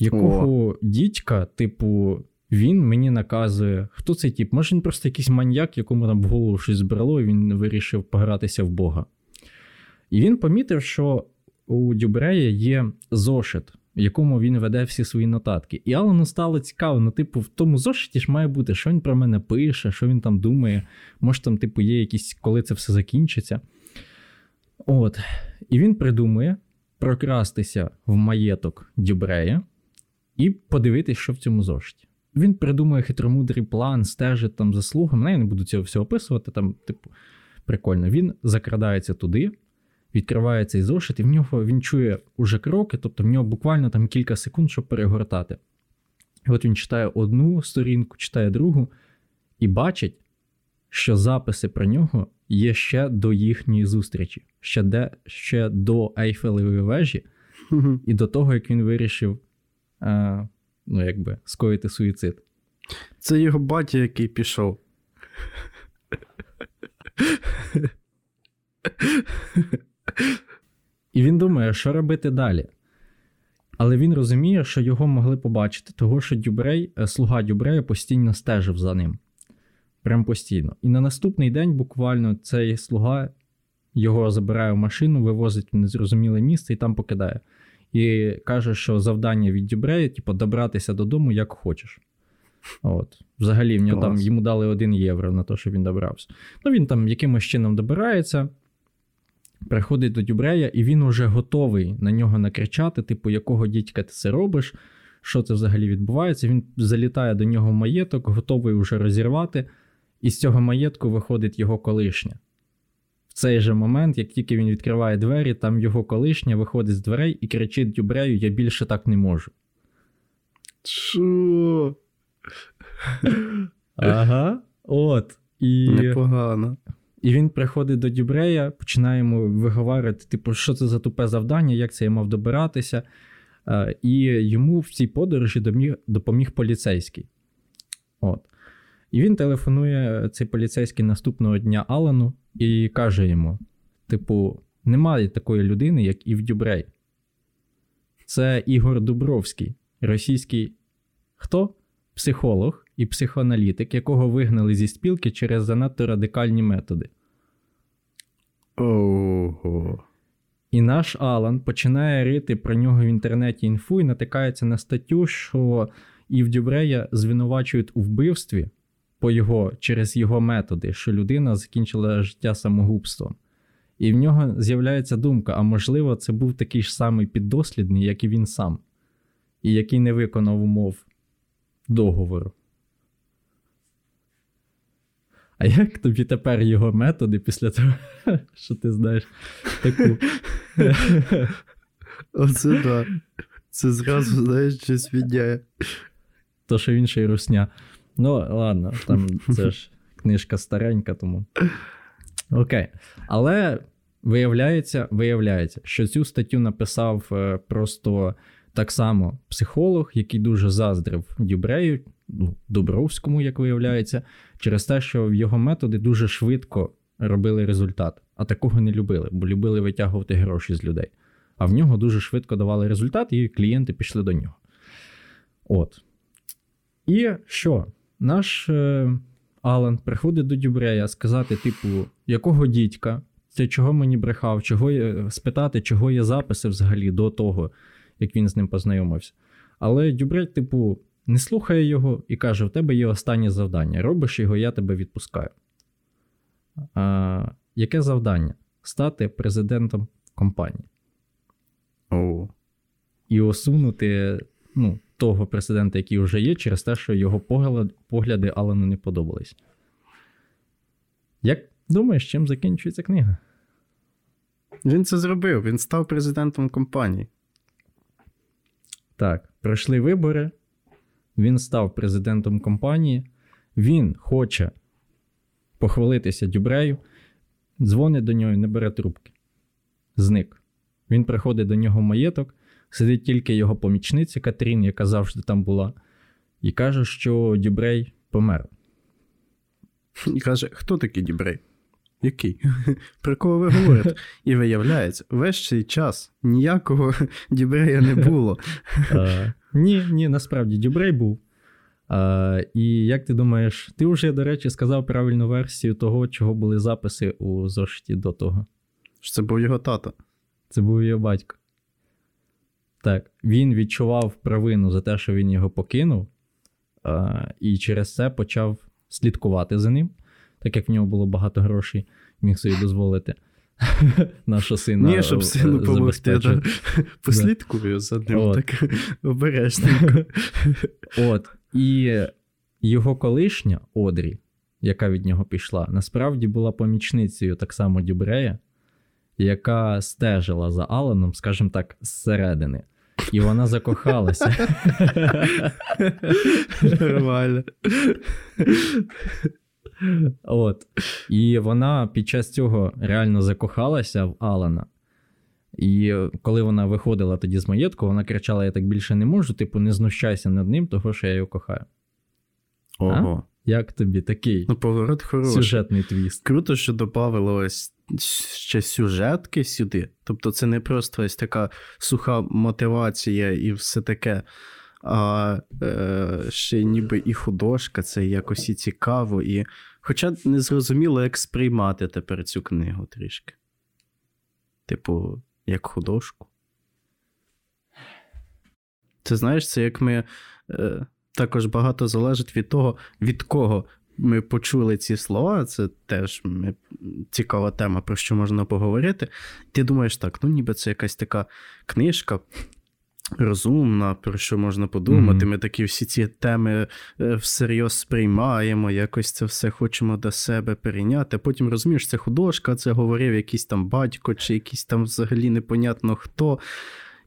Якого дідька, типу, він мені наказує, хто цей тип? Може, він просто якийсь маньяк, якому там в голову щось збрало, і він вирішив погратися в Бога. І він помітив, що у Дюбрея є зошит, в якому він веде всі свої нотатки. І Алану стало цікаво, ну, типу, в тому зошиті ж має бути, що він про мене пише, що він там думає. Може, там, типу, є якісь, коли це все закінчиться. От. І він придумує прокрастися в маєток Дюбрея і подивитись, що в цьому зошиті. Він придумує хитромудрий план, стежить там за слугами. Ну, Я не буду цього всього описувати, там, типу, прикольно. Він закрадається туди, відкриває цей зошит, і в нього він чує уже кроки, тобто в нього буквально там кілька секунд, щоб перегортати. І от він читає одну сторінку, читає другу, і бачить, що записи про нього є ще до їхньої зустрічі, ще де, ще до Ейфелевої вежі, і до того, як він вирішив е, ну, якби, скоїти суїцид. Це його батя, який пішов. І він думає, що робити далі. Але він розуміє, що його могли побачити, того що Дюбрей, е, слуга Дюбрея постійно стежив за ним. Прям постійно. І на наступний день буквально цей слуга його забирає в машину, вивозить в незрозуміле місце і там покидає. І каже, що завдання від Дюбрея, типу, добратися додому як хочеш. От. Взагалі, в нього там йому дали 1 євро на те, що він добрався. Ну, він там якимось чином добирається, приходить до Дюбрея, і він уже готовий на нього накричати, типу, якого дідька ти це робиш, що це взагалі відбувається. Він залітає до нього в маєток, готовий уже розірвати, і з цього маєтку виходить його колишня. В цей же момент, як тільки він відкриває двері, там його колишня виходить з дверей і кричить Дюбрею: Я більше так не можу. Що? Ага. От. І Непогано. І він приходить до Дюбрея, починає йому виговарювати, типу, що це за тупе завдання, як це я мав добиратися. Е, І йому в цій подорожі допоміг поліцейський. От. І він телефонує цей поліцейський наступного дня Алану і каже йому: типу, немає такої людини, як Ів Дюбрей. Це Ігор Дубровський, російський хто? Психолог і психоаналітик, якого вигнали зі спілки через занадто радикальні методи. Ого. І наш Алан починає рити про нього в інтернеті інфу і натикається на статтю, що Ів Дюбрея звинувачують у вбивстві по його, через його методи, що людина закінчила життя самогубством. І в нього з'являється думка: а можливо, це був такий ж самий піддослідний, як і він сам, і який не виконав умов договору. А як тобі тепер його методи після того, що ти знаєш таку. Оце так. Це зразу, знаєш, щось відняє. То, що він ще й русня. Ну, ладно, там це ж книжка старенька, тому. Окей. Але виявляється, виявляється, що цю статтю написав е, просто так само психолог, який дуже заздрив Дюбрею, Дубровському, як виявляється, через те, що його методи дуже швидко робили результат, а такого не любили, бо любили витягувати гроші з людей. А в нього дуже швидко давали результат, і клієнти пішли до нього. От. І що? Наш е, Алан приходить до Дюбрея сказати, типу, якого дідька, це чого мені брехав, чого я, спитати, чого є записи взагалі до того, як він з ним познайомився. Але Дюбрей, типу, не слухає його і каже: в тебе є останнє завдання. Робиш його, я тебе відпускаю. А, Яке завдання? Стати президентом компанії. О. І усунути ну, того президента, який вже є, через те, що його погляди Алану не подобались. Як думаєш, чим закінчується книга? Він це зробив, він став президентом компанії. Так, пройшли вибори. Він став президентом компанії. Він хоче похвалитися Дюбрею, дзвонить до нього і не бере трубки. Зник. Він приходить до нього в маєток, сидить тільки його помічниця Катрін, яка завжди там була, і каже, що Дюбрей помер. І каже: хто такий Дюбрей? Який? Про кого ви говорите? І виявляється, весь цей час ніякого Дюбрея не було. Ні, ні, насправді Дюбрей був. Е, І як ти думаєш, ти вже, до речі, сказав правильну версію того, чого були записи у зошиті до того. Що це був його тато. Це був його батько. Так, він відчував провину за те, що він його покинув, е, і через це почав слідкувати за ним, так як в нього було багато грошей, міг собі дозволити нашого сина. Ні, щоб сину е, помогти. Да. Послідкую за ним От. так обережненько. От. І його колишня Одрі, яка від нього пішла, насправді була помічницею так само Дюбрея, яка стежила за Аланом, скажімо так, зсередини. І вона закохалася. Нормально. От. І вона під час цього реально закохалася в Алана. І коли вона виходила тоді з маєтку, вона кричала: Я так більше не можу, типу, не знущайся над ним, того що я його кохаю. Ого. Як тобі такий Ну, поворот хороший. сюжетний твіст? Круто, що додавали ось ще сюжетки сюди. Тобто це не просто ось така суха мотивація і все таке, а е, ще ніби і художка, це якось і цікаво. І... Хоча не зрозуміло, як сприймати тепер цю книгу трішки. Типу, як художку. Це знаєш, це як ми. Е, також багато залежить від того, від кого ми почули ці слова. Це теж ми, цікава тема, про що можна поговорити. Ти думаєш, так, ну ніби це якась така книжка. Розумна, про що можна подумати. Мгм. Ми такі всі ці теми е, всерйоз сприймаємо, якось це все хочемо до себе перейняти. А потім розумієш, це художка, це говорив якийсь там батько, чи якийсь там взагалі непонятно хто.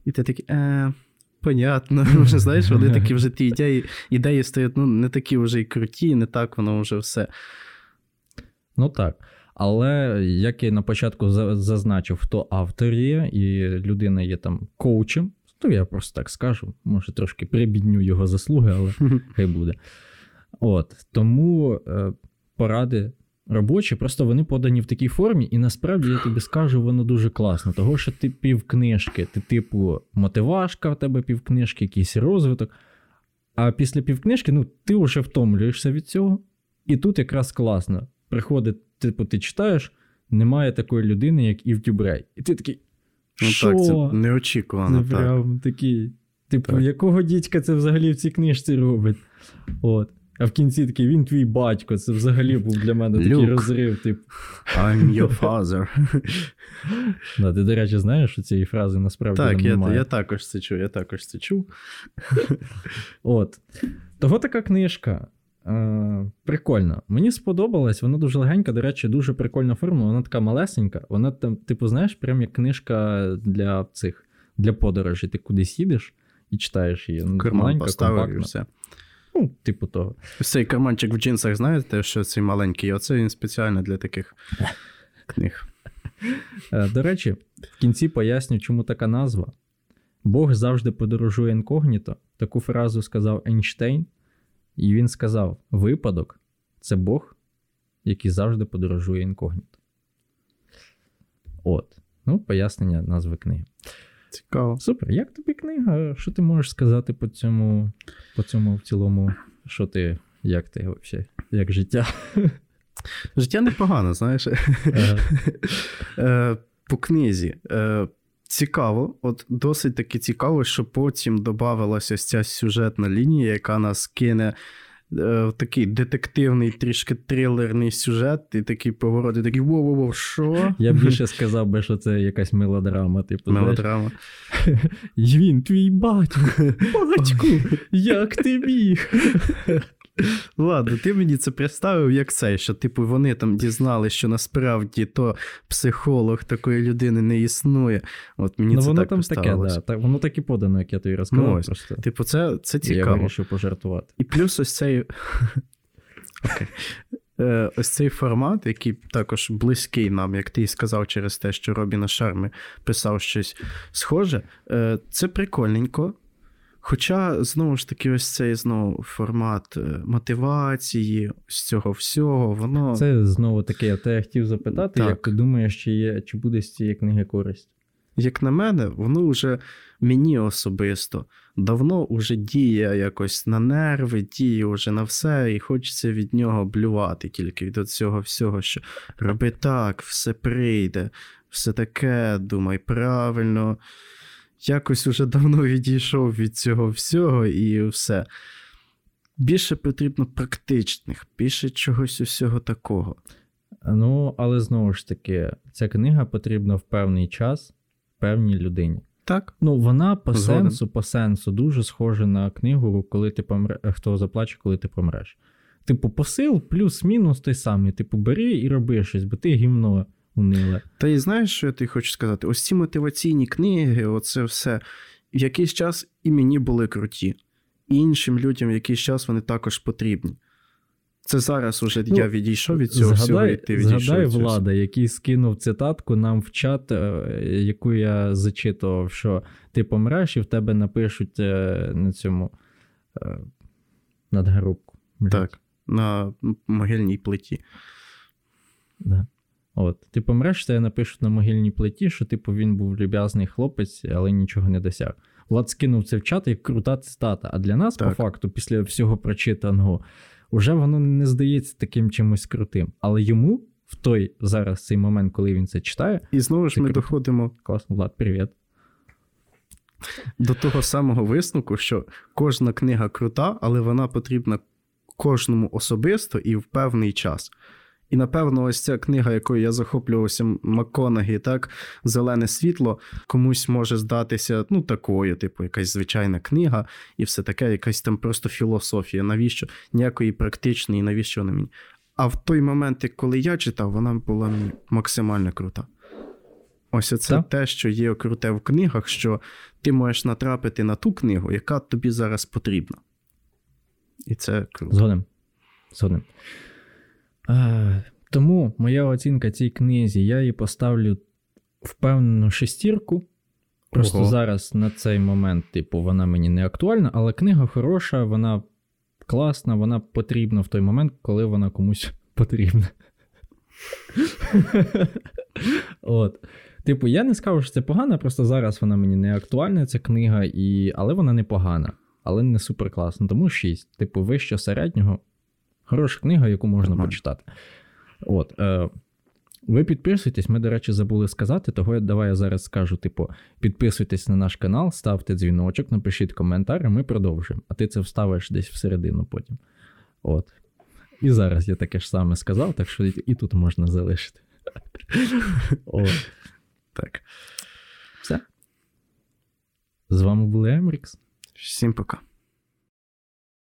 І ти такий, е, понятно. Вже знаєш, вони такі вже ті ідеї, ідеї стають ну, не такі вже й круті, не так воно вже все. Ну так. Але як я на початку зазначив, хто автор є, і людина є там коучем, то я просто так скажу. Може, трошки прибідню його заслуги, але хай буде. От тому е, поради робочі, просто вони подані в такій формі, і насправді я тобі скажу, воно дуже класно. Того, що ти півкнижки, ти, типу, мотивашка в тебе півкнижки, якийсь розвиток. А після півкнижки, ну, ти вже втомлюєшся від цього. І тут якраз класно. Приходить, типу, ти читаєш, немає такої людини, як Ів Тюбрей. І ти такий. Ну що? так, це неочікувано. Це так. прям такий. Типу, Так. якого дідька це взагалі в цій книжці робить? От. А в кінці такий, він твій батько. Це взагалі був для мене такий розрив. Типу. I'm your father. Да, ти, до речі, знаєш, що цієї фрази насправді так, там я, немає. я також це чув, я також це чув. От. Того така книжка. Е, прикольна. Мені сподобалась, вона дуже легенька, до речі, дуже прикольна форма, вона така малесенька. Вона там, типу, знаєш, прям як книжка для цих для подорожей. Ти кудись їдеш і читаєш її. І все. Ну, типу того. Цей карманчик в джинсах, знаєте, що цей маленький, оце він спеціально для таких книг. Е, До речі, в кінці поясню, чому така назва. Бог завжди подорожує інкогніто. Таку фразу сказав Ейнштейн, і він сказав: випадок це Бог, який завжди подорожує інкогніто. От. Ну, пояснення назви книги. Цікаво. Супер. Як тобі книга? Що ти можеш сказати по цьому, по цьому в цілому? Що ти, як ти взагалі, як життя? Життя непогано, знаєш. Е, Е, По книзі. Цікаво, от досить таки цікаво, що потім додавалася ось ця сюжетна лінія, яка нас кине е, в такий детективний, трішки трилерний сюжет, і такий поворот, і такий воу-воу-воу, що? Я більше сказав би, що це якась мелодрама, типу. Мелодрама. Він твій батько. Батьку, як ти міг? Ладно, ти мені це представив як це, що типу вони там дізнали, що насправді то психолог такої людини не існує. От мені ну, це воно так там таке, да. так, воно так і подано, як я тобі розказав. Ну, ось. просто. Типу, це, це Я цікаво. вирішив пожартувати. І плюс ось цей. Окей. Е, Ось цей формат, який також близький нам, як ти і сказав, через те, що Робіна Шарми писав щось схоже, е, це прикольненько. Хоча, знову ж таки, ось цей знову формат е, мотивації, з цього всього, воно. Це знову таке, я тебе хотів запитати, Так. як ти думаєш, чи, є, чи буде з цієї книги користь? як на мене, воно вже мені особисто давно вже діє якось на нерви, діє вже на все, і хочеться від нього блювати тільки від цього всього, що роби так, все прийде, все таке, думай правильно. Якось уже давно відійшов від цього всього і все. Більше потрібно практичних, більше чогось усього такого. Ну, але знову ж таки, ця книга потрібна в певний час певній людині. Так? Ну, вона по Згоден. сенсу, по сенсу дуже схожа на книгу, коли ти помре... хто заплаче, коли ти помреш. Типу, посил плюс-мінус той самий. Типу, бери і роби щось, бо ти гімно униле. Та і знаєш, що я тобі хочу сказати? Ось ці мотиваційні книги, оце все, в якийсь час і мені були круті. І іншим людям в якийсь час вони також потрібні. Це зараз уже Ну, я відійшов від цього всього, і ти відійшов згадай від цього. влада, який скинув цитатку нам в чат, е, яку я зачитував, що ти помреш і в тебе напишуть е, на цьому е, Так, на могильній плиті. Да. От. Ти помреш, тебе напишуть на могильній плиті, що типу він був люб'язний хлопець, але нічого не досяг. Влад скинув це в чат як крута цитата. А для нас, Так. по факту, після всього прочитаного, уже воно не здається таким чимось крутим. Але йому в той зараз цей момент, коли він це читає, І знову ж ми круто. доходимо класно, Влад, привіт. до того самого висновку, що кожна книга крута, але вона потрібна кожному особисто і в певний час. І напевно, ось ця книга, якою я захоплювався Маконагі, так, Зелене світло, комусь може здатися ну, такою, типу, якась звичайна книга, і все таке, якась там просто філософія. Навіщо? Ніякої практичної, навіщо вона мені? А в той момент, коли я читав, вона була максимально крута. Ось це Так. те, що є круте в книгах, що ти можеш натрапити на ту книгу, яка тобі зараз потрібна. І це круто. Згоден. Згоден. А, тому моя оцінка цій книзі, я їй поставлю впевнену шестірку. Просто Ого. зараз на цей момент, типу, вона мені не актуальна, але книга хороша, вона класна, вона потрібна в той момент, коли вона комусь потрібна. От. Типу, я не скажу, що це погано, просто зараз вона мені не актуальна, ця книга, і... але вона не погана, але не супер класна. Тому 6. Типу, вище середнього. Хороша книга, яку можна Нормально. почитати. От. Е, ви підписуйтесь, ми, до речі, забули сказати, того я- давай я зараз скажу: типу, підписуйтесь на наш канал, ставте дзвіночок, напишіть коментар, і ми продовжимо. А ти це вставиш десь всередину потім. От. І зараз я таке ж саме сказав, так що і і тут можна залишити. От. Так. Все. З вами були Емрікс. Всім пока.